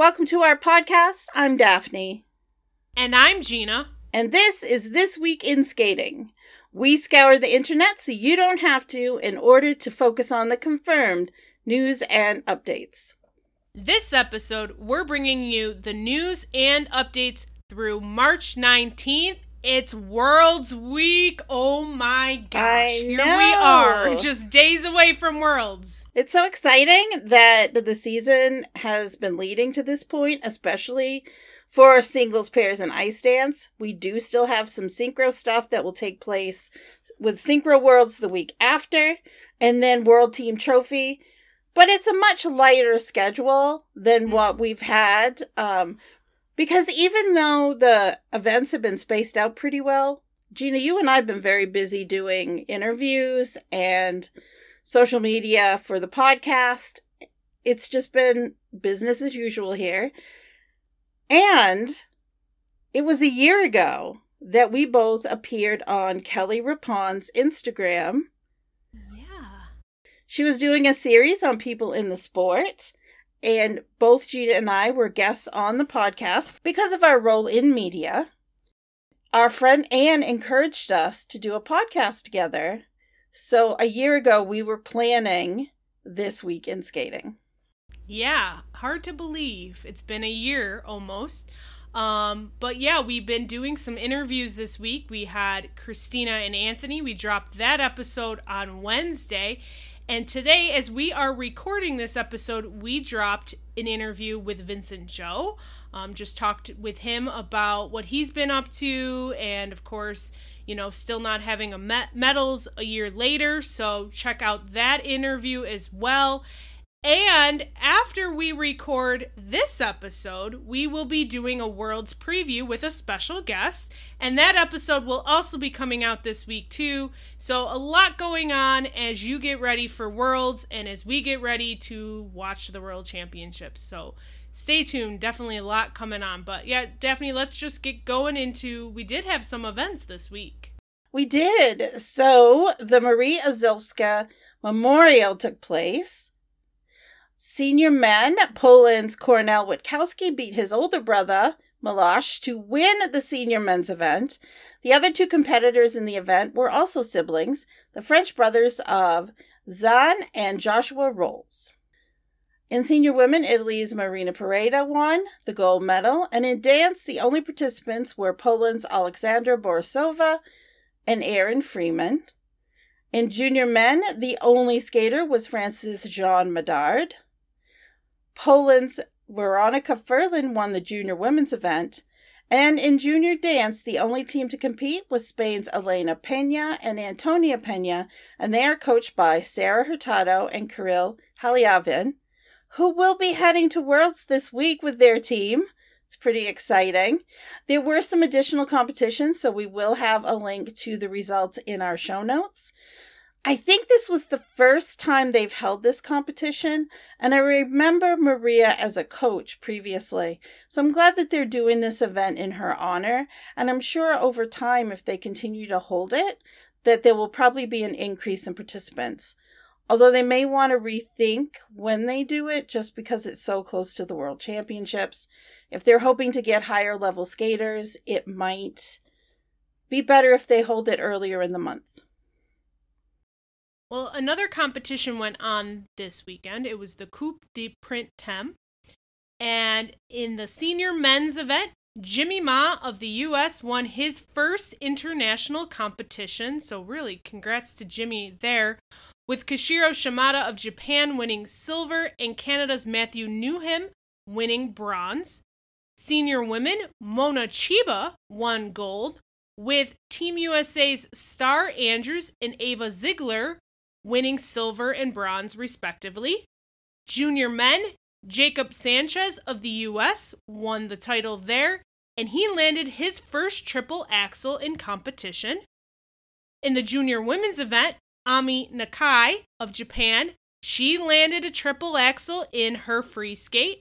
Welcome to our podcast. I'm Daphne. And I'm Gina. And this is This Week in Skating. We scour the internet so you don't have to in order to focus on the confirmed news and updates. This episode, we're bringing you the news and updates through March 19th. It's Worlds Week. Oh my gosh. Here we are, just days away from Worlds. It's so exciting that the season has been leading to this point, especially for singles, pairs, and ice dance. We do still have some synchro stuff that will take place with Synchro Worlds the week after, and then World Team Trophy. But it's a much lighter schedule than what we've had. Um, because even though the events have been spaced out pretty well, Gina, you and I have been very busy doing interviews and social media for the podcast. It's just been business as usual here. And it was a year ago that we both appeared on Kelly Rapon's Instagram. Yeah. She was doing a series on people in the sport, and both Gina and I were guests on the podcast because of our role in media. Our friend Anne encouraged us to do a podcast together. So a year ago, we were planning this week in skating. Yeah, hard to believe. It's been a year almost. Um, but yeah, we've been doing some interviews this week. We had Christina and Anthony. We dropped that episode on Wednesday. And today, as we are recording this episode, we dropped an interview with Vincent Zhou. Um, just talked with him about what he's been up to, and of course, you know, still not having a met- medals a year later. So check out that interview as well. And after we record this episode, we will be doing a Worlds preview with a special guest. And that episode will also be coming out this week, too. So, a lot going on as you get ready for Worlds and as we get ready to watch the World Championships. So, stay tuned. Definitely a lot coming on. But yeah, Daphne, let's just get going into. We did have some events this week. We did. So the Maria Olszewska Memorial took place. Senior men, Poland's Kornel Witkowski beat his older brother, Milosh, to win the senior men's event. The other two competitors in the event were also siblings, the French brothers of Zan and Joshua Rolls. In senior women, Italy's Marina Piredda won the gold medal, and in dance, the only participants were Poland's Alexandra Borisova and Aaron Freeman. In junior men, the only skater was Francis Jean Medard. Poland's Veronica Furlan won the junior women's event. And in junior dance, the only team to compete was Spain's Elena Pena and Antonia Pena, and they are coached by Sara Hurtado and Kirill Khaliavin, who will be heading to Worlds this week with their team. It's pretty exciting. There were some additional competitions, so we will have a link to the results in our show notes. I think this was the first time they've held this competition, and I remember Maria as a coach previously. So I'm glad that they're doing this event in her honor, and I'm sure over time, if they continue to hold it, that there will probably be an increase in participants. Although they may want to rethink when they do it just because it's so close to the World Championships. If they're hoping to get higher level skaters, it might be better if they hold it earlier in the month. Well, another competition went on this weekend. It was the Coupe du Printemps. And in the senior men's event, Jimmy Ma of the US won his first international competition. So, really, congrats to Jimmy there. With Koshiro Shimada of Japan winning silver and Canada's Matthew Newham winning bronze. Senior women, Moana Chiba won gold, with Team USA's Star Andrews and Ava Ziegler winning silver and bronze, respectively. Junior men, Jacob Sanchez of the US won the title there, and he landed his first triple axel in competition. In the junior women's event, Ami Nakai of Japan, she landed a triple axel in her free skate.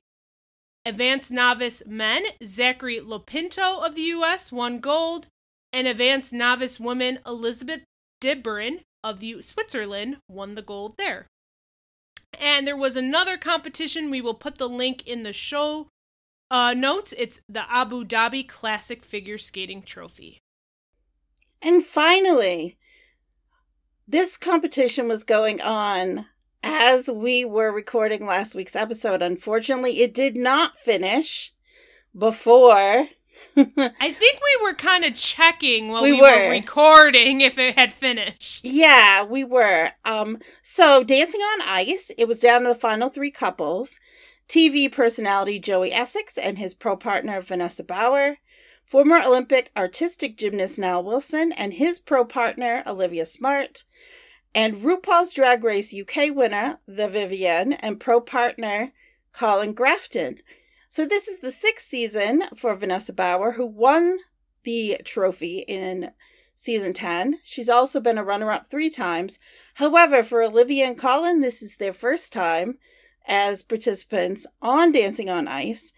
Advanced novice men, Zachary Lopinto of the US won gold, and advanced novice woman Elizabeth Dibrin of the Switzerland won the gold there. And there was another competition. We will put the link in the show uh, notes. It's the Abu Dhabi Classic Figure Skating Trophy. And finally, this competition was going on as we were recording last week's episode. Unfortunately, it did not finish before. I think we were kind of checking while we, we were. were. recording if it had finished. Yeah, we were. Um, so Dancing on Ice, it was down to the final three couples. TV personality Joey Essex and his pro partner Vanessa Bauer, former Olympic artistic gymnast Nile Wilson and his pro partner Olivia Smart, and RuPaul's Drag Race UK winner The Vivienne and pro partner Colin Grafton. So this is the sixth season for Vanessa Bauer, who won the trophy in season 10. She's also been a runner up three times. However, for Olivia and Colin, this is their first time as participants on Dancing on Ice.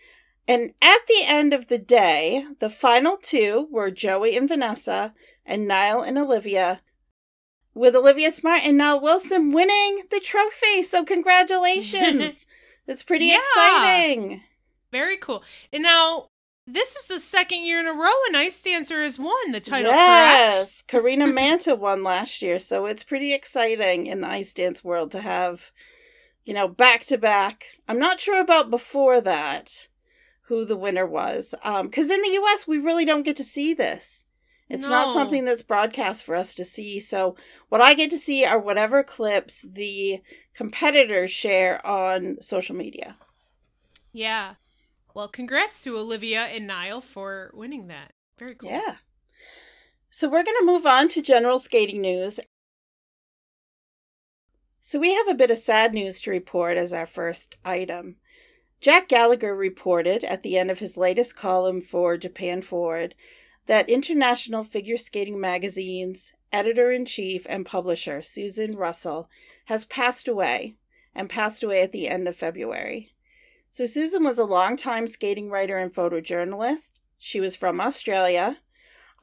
And at the end of the day, the final two were Joey and Vanessa, and Nile and Olivia, with Olivia Smart and Nile Wilson winning the trophy. So, congratulations! it's pretty yeah. exciting. Very cool. And now, this is the second year in a row an ice dancer has won the title. Yes, Karina Manta won last year, so it's pretty exciting in the ice dance world to have you know, back to back. I'm not sure about before that who the winner was. Um, because in the US, we really don't get to see this. It's no. not something that's broadcast for us to see. So, what I get to see are whatever clips the competitors share on social media. Yeah. Well, congrats to Olivia and Nile for winning that. Very cool. Yeah. So, we're going to move on to general skating news. So we have a bit of sad news to report as our first item. Jack Gallagher reported at the end of his latest column for Japan Forward that International Figure Skating Magazine's editor in chief and publisher, Susan Russell, has passed away and passed away at the end of February. So, Susan was a longtime skating writer and photojournalist. She was from Australia.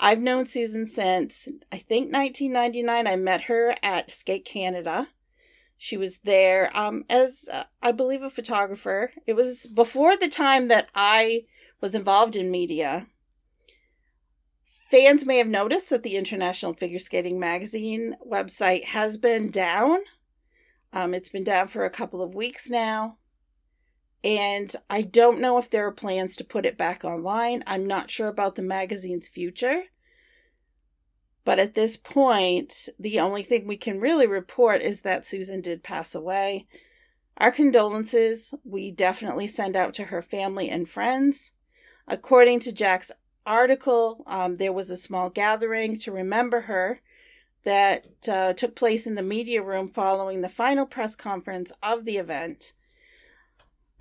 I've known Susan since, I think, 1999. I met her at Skate Canada. She was there um, as, uh, I believe, a photographer. It was before the time that I was involved in media. Fans may have noticed that the International Figure Skating Magazine website has been down. Um, it's been down for a couple of weeks now. And I don't know if there are plans to put it back online. I'm not sure about the magazine's future. But at this point, the only thing we can really report is that Susan did pass away. Our condolences we definitely send out to her family and friends. According to Jack's article, um, there was a small gathering to remember her that uh, took place in the media room following the final press conference of the event.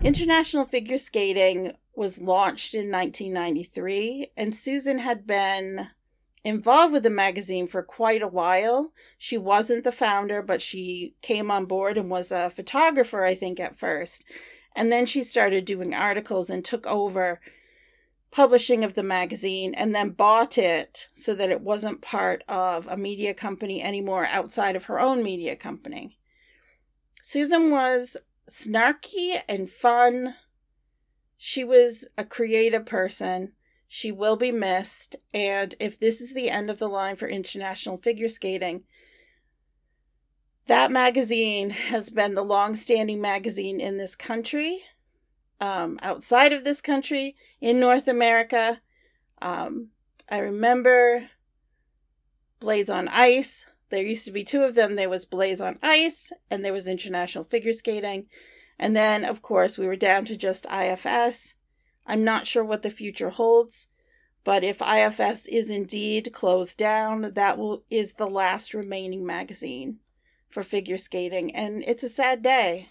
International Figure Skating was launched in 1993, and Susan had been involved with the magazine for quite a while. She wasn't the founder, but she came on board and was a photographer, I think, at first. And then she started doing articles and took over publishing of the magazine and then bought it so that it wasn't part of a media company anymore outside of her own media company. Susan was snarky and fun. She was a creative person she will be missed. And if this is the end of the line for international figure skating, that magazine has been the long-standing magazine in this country, um, outside of this country, in North America. Um, I remember Blades on Ice. There used to be two of them. There was Blades on Ice, and there was International Figure Skating. And then, of course, we were down to just IFS. I'm not sure what the future holds, but if IFS is indeed closed down, that will is the last remaining magazine for figure skating and it's a sad day.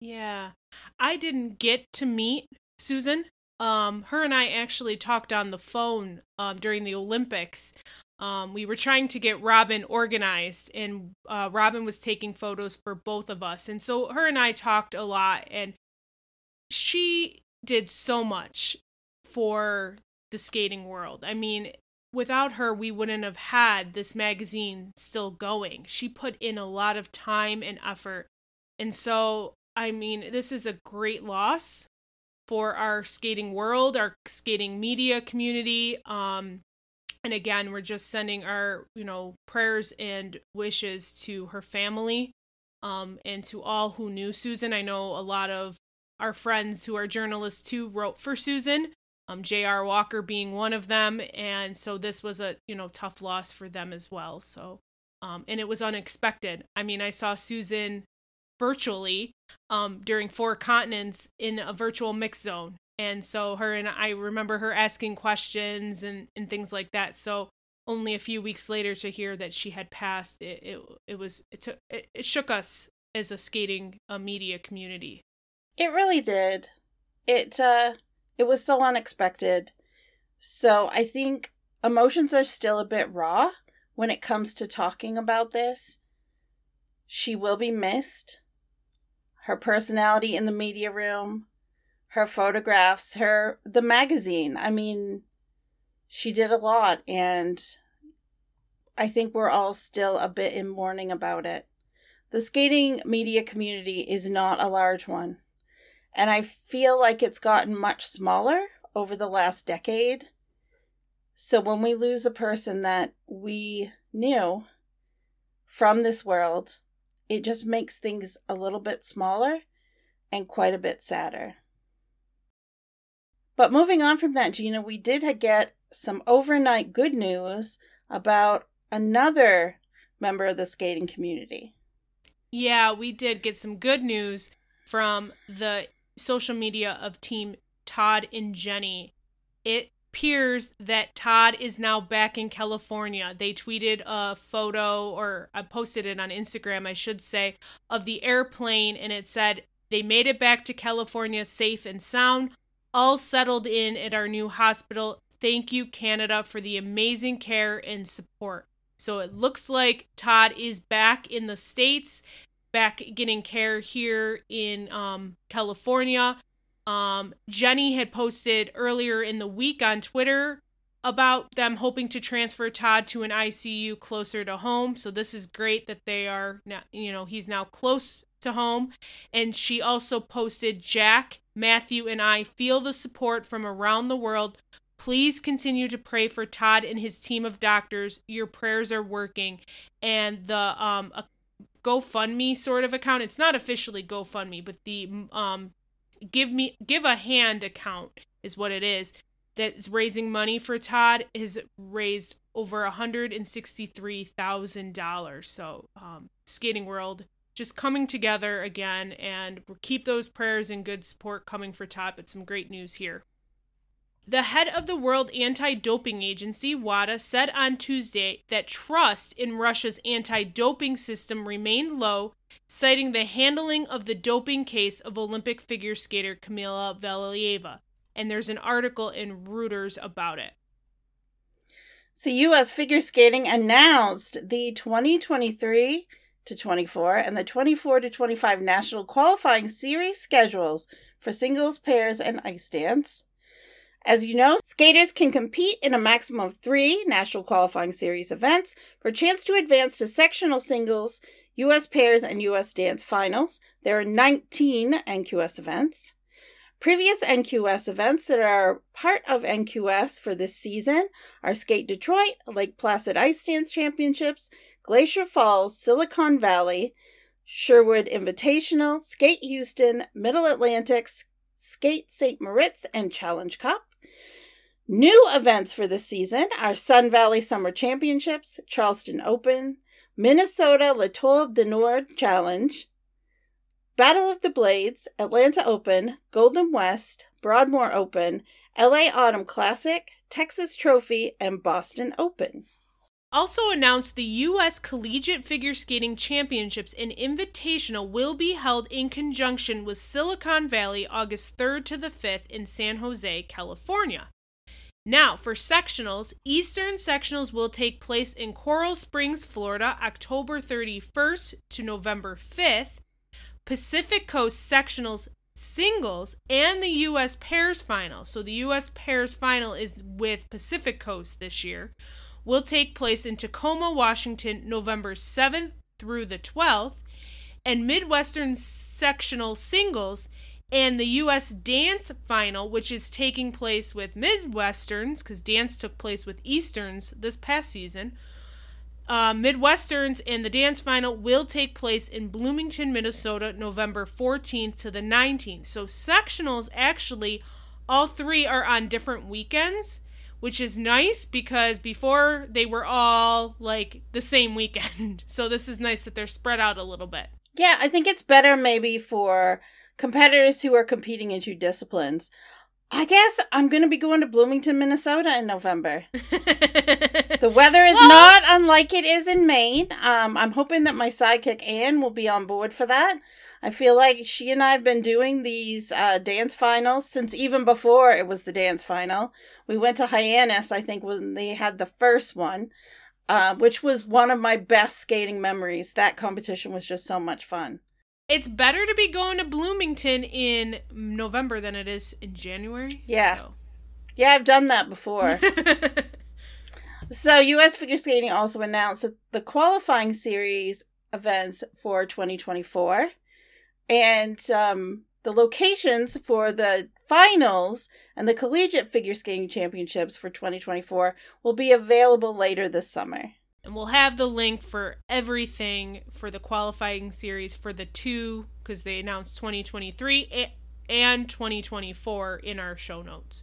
Yeah. I didn't get to meet Susan. Um her and I actually talked on the phone um during the Olympics. Um, we were trying to get Robin organized, and uh, Robin was taking photos for both of us. And so her and I talked a lot, and she did so much for the skating world. I mean, without her, we wouldn't have had this magazine still going. She put in a lot of time and effort And so, I mean, this is a great loss for our skating world, our skating media community. Um, and again, we're just sending our, you know, prayers and wishes to her family um, and to all who knew Susan. I know a lot of our friends who are journalists too wrote for Susan, um, J.R. Walker being one of them. And so this was a, you know, tough loss for them as well. So, um, and it was unexpected. I mean, I saw Susan virtually um, during four continents in a virtual mix zone. And so her and I remember her asking questions and, and things like that. So only a few weeks later to hear that she had passed, it it, it was it, took, it, it shook us as a skating uh, media community. It really did. It uh it was so unexpected. So I think emotions are still a bit raw when it comes to talking about this. She will be missed her personality in the media room, her photographs, her the magazine. I mean, she did a lot and I think we're all still a bit in mourning about it. The skating media community is not a large one, and I feel like it's gotten much smaller over the last decade. So when we lose a person that we knew from this world, it just makes things a little bit smaller and quite a bit sadder. But moving on from that, Gina, we did get some overnight good news about another member of the skating community. Yeah, we did get some good news from the social media of Team Todd and Jenni. It appears that Todd is now back in California. They tweeted a photo, or I posted it on Instagram, I should say, of the airplane, and it said they made it back to California safe and sound, all settled in at our new hospital. Thank you, Canada, for the amazing care and support. So it looks like Todd is back in the States, back getting care here in um, California. Um, Jenni had posted earlier in the week on Twitter about them hoping to transfer Todd to an ICU closer to home. So this is great that they are now, you know, he's now close to home. And she also posted Jack, Matthew, and I feel the support from around the world. Please continue to pray for Todd and his team of doctors. Your prayers are working. And the um GoFundMe sort of account, it's not officially GoFundMe, but the um give me give a hand account is what it is that's raising money for Todd has raised over $163,000. So, um, Skating World just coming together again and keep those prayers and good support coming for Todd, but some great news here. The head of the World Anti Doping Agency, WADA, said on Tuesday that trust in Russia's anti doping system remained low, citing the handling of the doping case of Olympic figure skater Kamila Valieva. And there's an article in Reuters about it. So, U.S. figure skating announced the 2023 to 24 and the 24 to 25 national qualifying series schedules for singles, pairs, and ice dance. As you know, skaters can compete in a maximum of three National Qualifying Series events for a chance to advance to sectional singles, U.S. pairs, and U.S. dance finals. There are 19 NQS events. Previous NQS events that are part of NQS for this season are Skate Detroit, Lake Placid Ice Dance Championships, Glacier Falls, Silicon Valley, Sherwood Invitational, Skate Houston, Middle Atlantic, Skate St. Moritz, and Challenge Cup. New events for this season are Sun Valley Summer Championships, Charleston Open, Minnesota L'Etoile du Nord Challenge, Battle of the Blades, Atlanta Open, Golden West, Broadmoor Open, LA Autumn Classic, Texas Trophy, and Boston Open. Also announced the U.S. Collegiate Figure Skating Championships and Invitational will be held in conjunction with Silicon Valley August 3rd to the 5th in San Jose, California. Now, for sectionals, Eastern sectionals will take place in Coral Springs, Florida, October 31st to November 5th. Pacific Coast sectionals singles and the US pairs final. So the US pairs final is with Pacific Coast this year. Will take place in Tacoma, Washington, November 7th through the 12th. and Midwestern sectional singles and the U.S. dance final, which is taking place with Midwesterns, because dance took place with Easterns this past season. Uh, Midwesterns and the dance final will take place in Bloomington, Minnesota, November 14th to the 19th. So, sectionals actually, all three are on different weekends, which is nice because before they were all like the same weekend. so, this is nice that they're spread out a little bit. Yeah, I think it's better maybe for competitors who are competing in two disciplines. I guess I'm going to be going to Bloomington, Minnesota in November. the weather is not unlike it is in Maine. Um, I'm hoping that my sidekick Anne will be on board for that. I feel like she and I have been doing these uh, dance finals since even before it was the dance final. We went to Hyannis, I think, when they had the first one, uh, which was one of my best skating memories. That competition was just so much fun. It's better to be going to Bloomington in November than it is in January. Yeah. So. Yeah, I've done that before. so, US Figure Skating also announced that the qualifying series events for 2024 and um, the locations for the finals and the collegiate figure skating championships for 2024 will be available later this summer. And we'll have the link for everything for the qualifying series for the two, because they announced 2023 and 2024 in our show notes.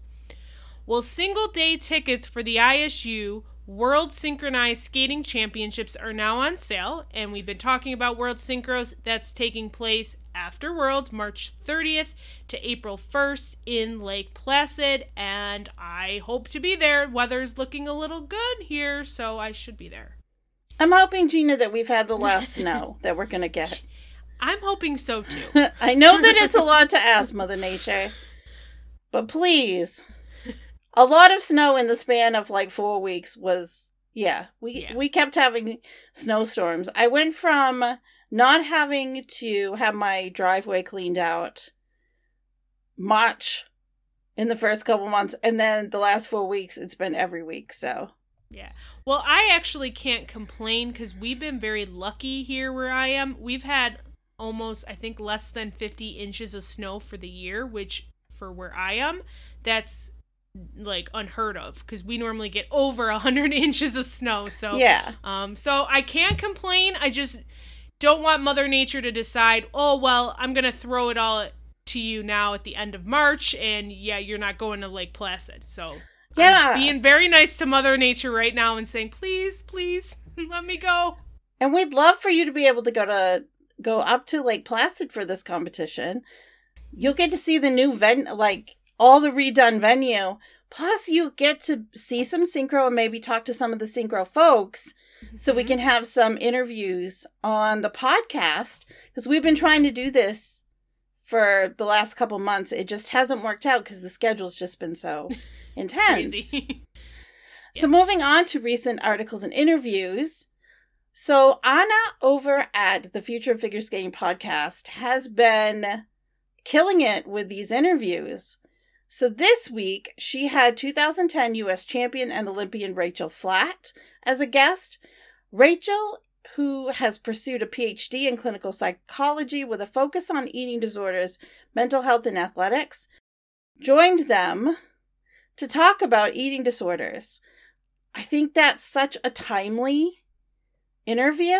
Well, single day tickets for the ISU World Synchronized Skating Championships are now on sale, and we've been talking about World Synchros. That's taking place after Worlds, March 30th to April 1st in Lake Placid, and I hope to be there. Weather's looking a little good here, so I should be there. I'm hoping, Gina, that we've had the last snow that we're going to get. I'm hoping so too. I know that it's a lot to ask, Mother Nature, but please a lot of snow in the span of like four weeks was yeah we yeah. we kept having snowstorms. I went from not having to have my driveway cleaned out much in the first couple months and then the last four weeks it's been every week so. Yeah. Well i actually can't complain because we've been very lucky here where i am. We've had almost i think less than 50 inches of snow for the year which for where i am that's like unheard of because we normally get over 100 inches of snow so yeah. um so i can't complain i just don't want mother nature to decide oh well i'm gonna throw it all to you now at the end of march and yeah you're not going to lake placid so yeah. I'm being very nice to mother nature right now and saying please please let me go. And we'd love for you to be able to go to go up to lake placid for this competition. You'll get to see the new vent like all the redone venue. Plus, you get to see some synchro and maybe talk to some of the synchro folks mm-hmm. so we mm-hmm. can have some interviews on the podcast because we've been trying to do this for the last couple months. It just hasn't worked out because the schedule's just been so intense. So, moving on to recent articles and interviews. So, Anna over at the Future of Figure Skating podcast has been killing it with these interviews. So this week, she had 2010 US champion and Olympian Rachael Flatt as a guest. Rachael, who has pursued a PhD in clinical psychology with a focus on eating disorders, mental health, and athletics, joined them to talk about eating disorders. I think that's such a timely interview.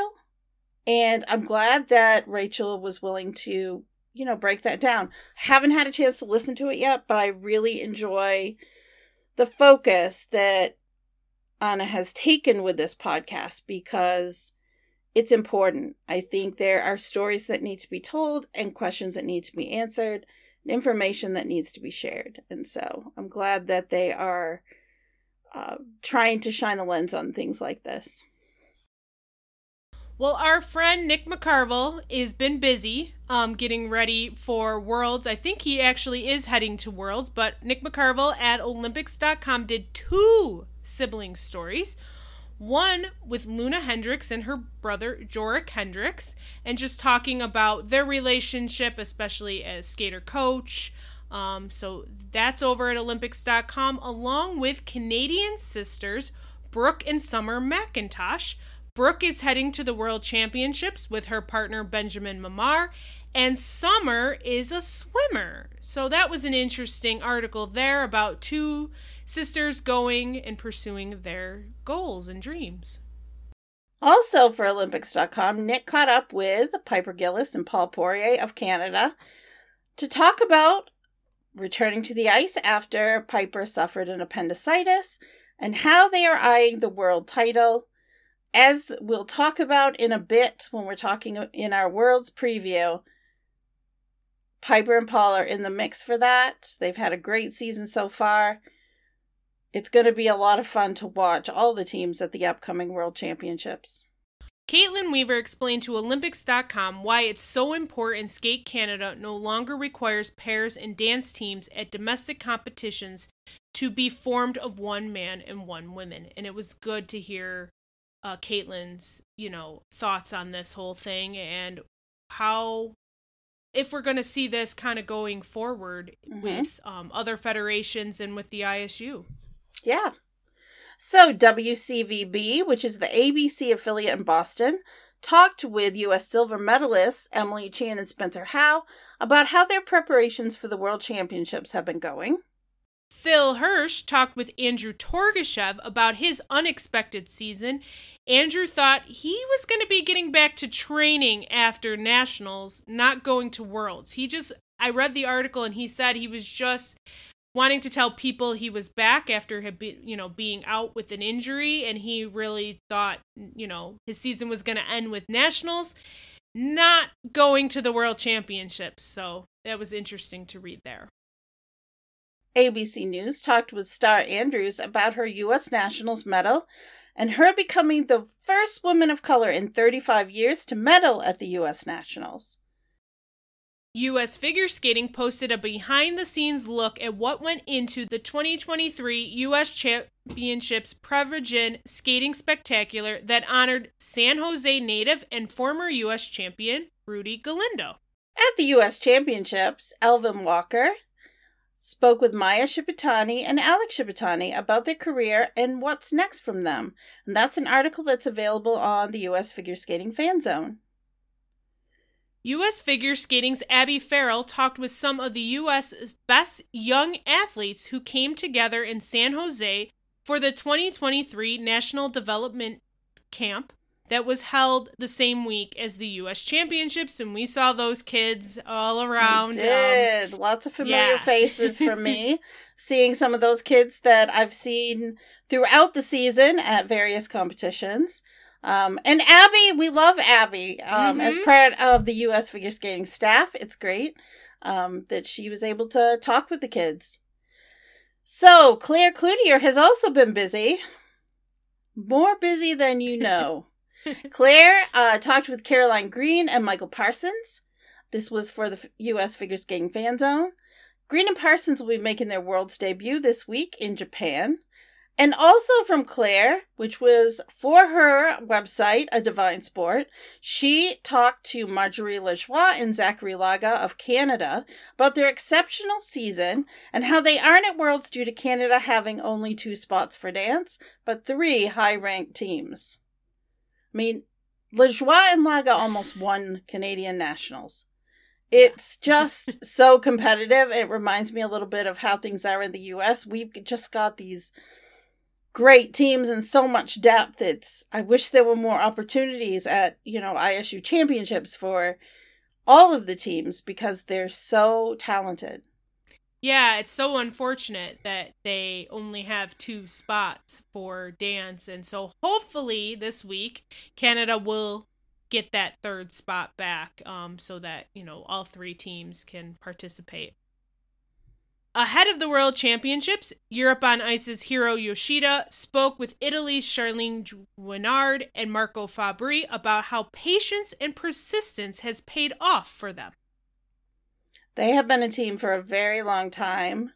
And I'm glad that Rachael was willing to you know, break that down. Haven't had a chance to listen to it yet, but I really enjoy the focus that Anna has taken with this podcast because it's important. I think there are stories that need to be told and questions that need to be answered, information that needs to be shared. And so I'm glad that they are uh, trying to shine a lens on things like this. Well, our friend Nick McCarvel has been busy um, getting ready for Worlds. I think he actually is heading to Worlds, but Nick McCarvel at Olympics.com did two sibling stories. One with Loena Hendrickx and her brother Jorik Hendrickx, and just talking about their relationship, especially as skater coach. Um, so that's over at Olympics.com, along with Canadian sisters Brooke and Summer McIntosh Brooke is heading to the World Championships with her partner Benjamin Mimar, and Summer is a swimmer. So that was an interesting article there about two sisters going and pursuing their goals and dreams. Also for Olympics.com, Nick caught up with Piper Gilles and Paul Poirier of Canada to talk about returning to the ice after Piper suffered an appendicitis and how they are eyeing the world title. As we'll talk about in a bit when we're talking in our world's preview, Piper and Paul are in the mix for that. They've had a great season so far. It's going to be a lot of fun to watch all the teams at the upcoming World Championships. Kaitlyn Weaver explained to Olympics.com why it's so important Skate Canada no longer requires pairs and dance teams at domestic competitions to be formed of one man and one woman. And it was good to hear uh, Kaitlyn's, you know, thoughts on this whole thing and how, if we're going to see this kind of going forward mm-hmm. with um, other federations and with the ISU. Yeah. So, WCVB, which is the ABC affiliate in Boston, talked with U.S. silver medalists Emily Chan and Spencer Howe about how their preparations for the World Championships have been going. Phil Hersh talked with Andrew Torgashev about his unexpected season. Andrew thought he was going to be getting back to training after nationals, not going to worlds. He just, I read the article and he said he was just wanting to tell people he was back after you know, being out with an injury and he really thought, you know, his season was going to end with nationals, not going to the world championships. So, that was interesting to read there. ABC News talked with Star Andrews about her U.S. Nationals medal and her becoming the first woman of color in 35 years to medal at the U.S. Nationals. U.S. Figure Skating posted a behind the scenes look at what went into the 2023 U.S. Championships Prevagen Skating Spectacular that honored San Jose native and former U.S. champion Rudy Galindo. At the U.S. Championships, Elvin Walker spoke with Maia Shibutani and Alex Shibutani about their career and what's next from them. And that's an article that's available on the U.S. Figure Skating Fan Zone. U.S. Figure Skating's Abby Farrell talked with some of the U.S.'s best young athletes who came together in San Jose for the 2023 National Development Camp that was held the same week as the U.S. Championships, and we saw those kids all around. We um, did um, lots of familiar yeah. faces for me. Seeing some of those kids that I've seen throughout the season at various competitions. Um, and Abby, we love Abby um, mm-hmm. as part of the U.S. figure skating staff. It's great um, that she was able to talk with the kids. So, Claire Cloutier has also been busy, more busy than you know. Claire uh, talked with Caroline Green and Michael Parsons. This was for the U.S. Figure Skating Fan Zone. Green and Parsons will be making their world's debut this week in Japan. And also from Claire, which was for her website, A Divine Sport, she talked to Marjorie Lajoie and Zachary Lagha of Canada about their exceptional season and how they aren't at Worlds due to Canada having only two spots for dance, but three high ranked teams. I mean, Lajoie and Lagha almost won Canadian nationals. It's just so competitive. It reminds me a little bit of how things are in the US. We've just got these great teams and so much depth. It's I wish there were more opportunities at, you know, ISU championships for all of the teams because they're so talented. Yeah, it's so unfortunate that they only have two spots for dance and so hopefully this week Canada will get that third spot back um so that, you know, all three teams can participate. Ahead of the World Championships, Europe on Ice's Hiro Yoshida spoke with Italy's Charlene Guignard and Marco Fabbri about how patience and persistence has paid off for them. They have been a team for a very long time,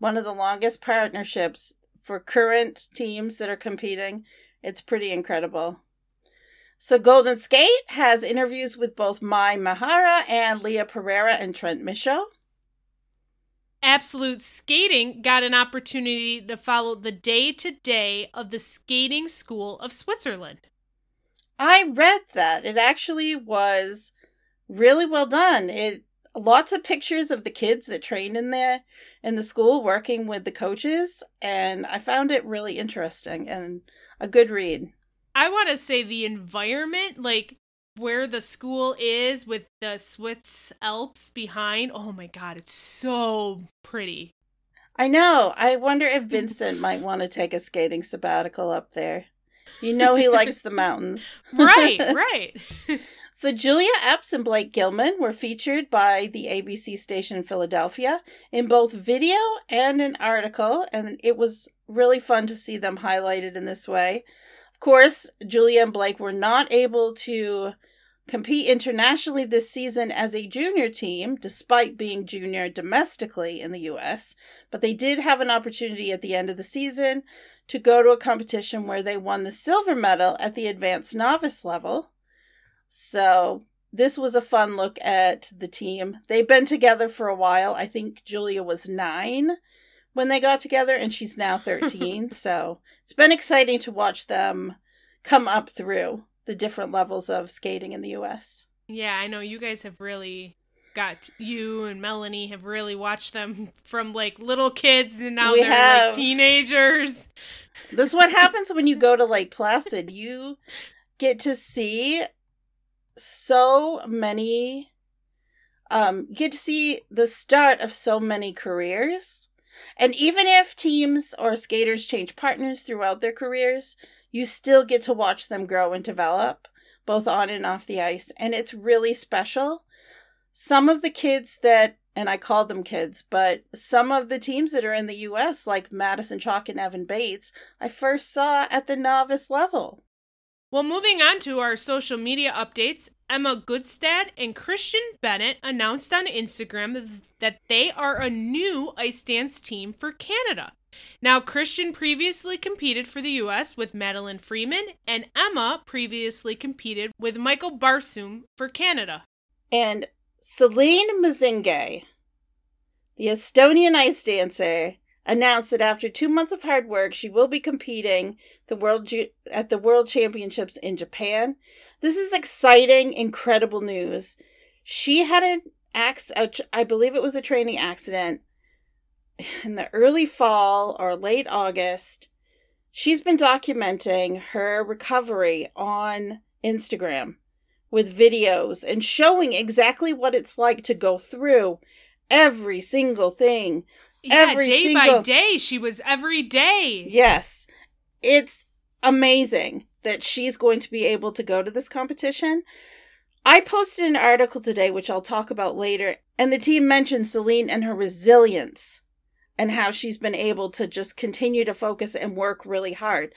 one of the longest partnerships for current teams that are competing. It's pretty incredible. So, Golden Skate has interviews with both Mai Mihara and Lia Pereira and Trennt Michaud. Absolute Skating got an opportunity to follow the day to day of the skating school of Switzerland. I read that. It actually was really well done. It lots of pictures of the kids that trained in there in the school working with the coaches and I found it really interesting and a good read. I want to say the environment like where the school is with the Swiss Alps behind. Oh my god, it's so pretty. I know. I wonder if Vincent might want to take a skating sabbatical up there. You know he likes the mountains. right, right. So Julia Epps and Blake Gilman were featured by the ABC station in Philadelphia in both video and an article, and it was really fun to see them highlighted in this way. Of course, Julia and Blake were not able to compete internationally this season as a junior team, despite being junior domestically in the US, but they did have an opportunity at the end of the season to go to a competition where they won the silver medal at the advanced novice level. So, this was a fun look at the team. They've been together for a while. I think Julia was nine when they got together, and she's now 13. so, it's been exciting to watch them come up through the different levels of skating in the US. Yeah, I know you guys have really got you and Melanie have really watched them from like little kids and now we they're have. like teenagers. This is what happens when you go to Lake Placid. You get to see so many um get to see the start of so many careers. And even if teams or skaters change partners throughout their careers, you still get to watch them grow and develop, both on and off the ice. And it's really special. Some of the kids that, and I call them kids, but some of the teams that are in the US, like Madison Chock and Evan Bates, I first saw at the novice level. Well, moving on to our social media updates, Emma Goodstad and Christian Bennett announced on Instagram that they are a new ice dance team for Canada. Now, Christian previously competed for the U.S. with Madeline Freeman, and Emma previously competed with Michael Barsoom for Canada. And Solène Mazingue, the Estonian ice dancer, announced that after two months of hard work, she will be competing the world at the World Championships in Japan. This is exciting, incredible news. She had an accident, I believe it was a training accident, in the early fall or late August, she's been documenting her recovery on Instagram with videos and showing exactly what it's like to go through every single thing. Yeah, every day single... by day. She was every day. Yes. It's amazing that she's going to be able to go to this competition. I posted an article today, which I'll talk about later, and the team mentioned Celine and her resilience and how she's been able to just continue to focus and work really hard.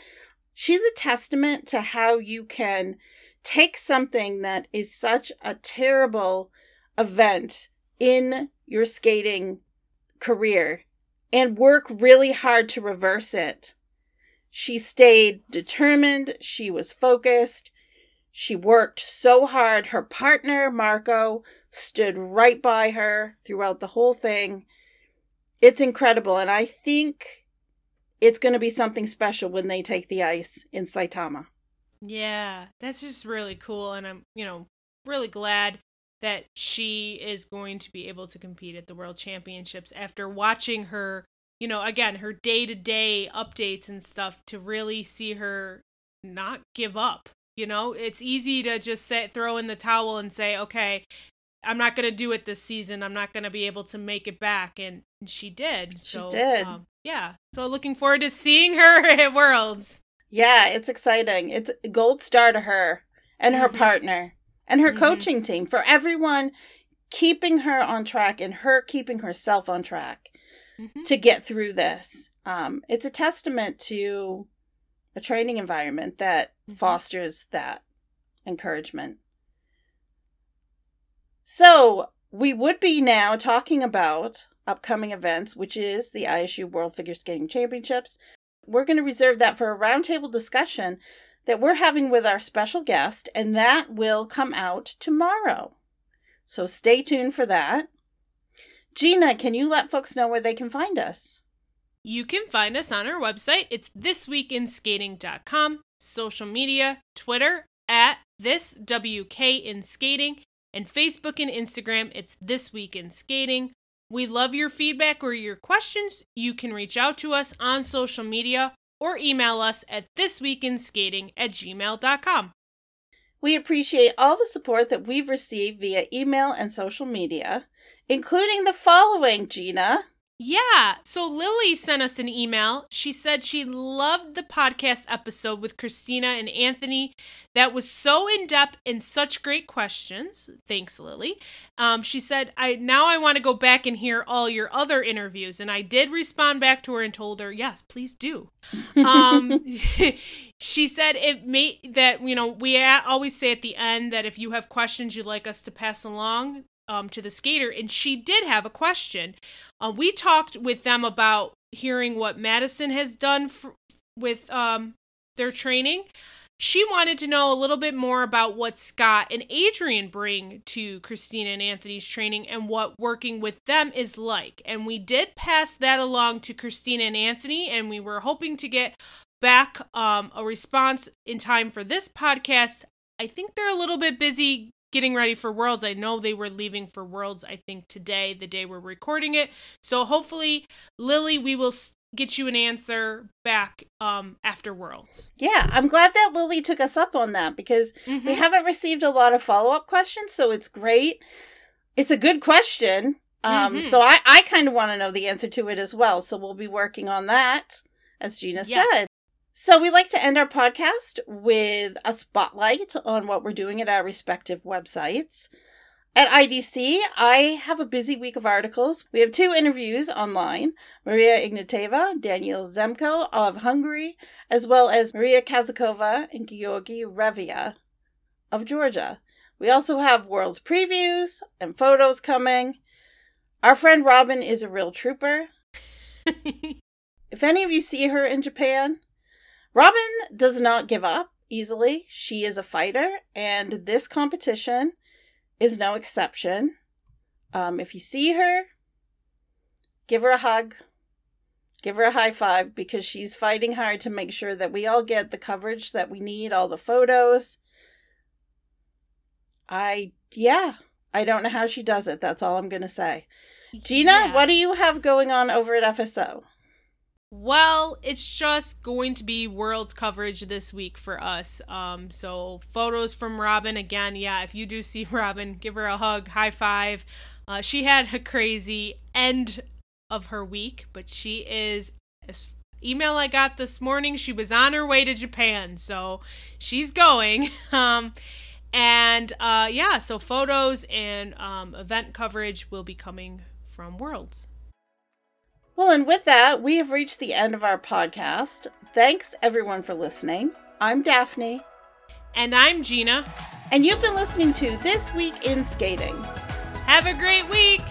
She's a testament to how you can take something that is such a terrible event in your skating career and work really hard to reverse it. She stayed determined, she was focused, she worked so hard. Her partner, Marco, stood right by her throughout the whole thing it's incredible. And I think it's going to be something special when they take the ice in Saitama. Yeah, that's just really cool. And I'm, you know, really glad that she is going to be able to compete at the World Championships after watching her, you know, again, her day to day updates and stuff to really see her not give up. You know, it's easy to just say, throw in the towel and say, okay, I'm not going to do it this season. I'm not going to be able to make it back. And she did. So, she did. Um, yeah. So looking forward to seeing her at Worlds. Yeah, it's exciting. It's gold star to her and her mm-hmm. partner and her mm-hmm. coaching team for everyone keeping her on track and her keeping herself on track mm-hmm. to get through this. Um, it's a testament to a training environment that mm-hmm. fosters that encouragement. So, we would be now talking about upcoming events, which is the ISU World Figure Skating Championships. We're going to reserve that for a roundtable discussion that we're having with our special guest, and that will come out tomorrow. So stay tuned for that. Gina, can you let folks know where they can find us? You can find us on our website. It's thisweekinskating.com, social media, Twitter at this WK in skating and Facebook and Instagram. It's This Week in Skating. We love your feedback or your questions. You can reach out to us on social media or email us at thisweekinskating at gmail.com. We appreciate all the support that we've received via email and social media, including the following, Gina. Yeah. So Lily sent us an email. She said she loved the podcast episode with Christina and Anthony. That was so in depth and such great questions. Thanks, Lily. Um, she said, "I now I want to go back and hear all your other interviews." And I did respond back to her and told her, "Yes, please do." Um, she said it may that you know we always say at the end that if you have questions you'd like us to pass along um, to the skater, and she did have a question. Uh, we talked with them about hearing what Madison has done for, with um, their training. She wanted to know a little bit more about what Scott and Adrian bring to Christina and Anthony's training and what working with them is like. And we did pass that along to Christina and Anthony, and we were hoping to get back um, a response in time for this podcast. I think they're a little bit busy getting ready for Worlds. I know they were leaving for Worlds, I think today, the day we're recording it. So hopefully, Lily, we will get you an answer back um, after Worlds. Yeah, I'm glad that Lily took us up on that because mm-hmm. we haven't received a lot of follow up questions. So it's great. It's a good question. Um, mm-hmm. So I, I kind of want to know the answer to it as well. So we'll be working on that, as Gina yeah. said. So, we like to end our podcast with a spotlight on what we're doing at our respective websites. At IDC, I have a busy week of articles. We have two interviews online Maria Ignateva, Daniel Szemko of Hungary, as well as Maria Kazakova and Georgi Reviya of Georgia. We also have world's previews and photos coming. Our friend Robin is a real trooper. if any of you see her in Japan, Robin does not give up easily. She is a fighter, and this competition is no exception. Um, if you see her, give her a hug, give her a high five because she's fighting hard to make sure that we all get the coverage that we need, all the photos. I, yeah, I don't know how she does it. That's all I'm going to say. Gina, yeah. what do you have going on over at FSO? Well, it's just going to be world's coverage this week for us. Um, so photos from Robin again. Yeah, if you do see Robin, give her a hug, high five. Uh, she had a crazy end of her week, but she is. Email I got this morning. She was on her way to Japan, so she's going. Um, and uh, yeah, so photos and um, event coverage will be coming from Worlds. Well, and with that, we have reached the end of our podcast. Thanks everyone for listening. I'm Daphne. And I'm Gina. And you've been listening to This Week in Skating. Have a great week!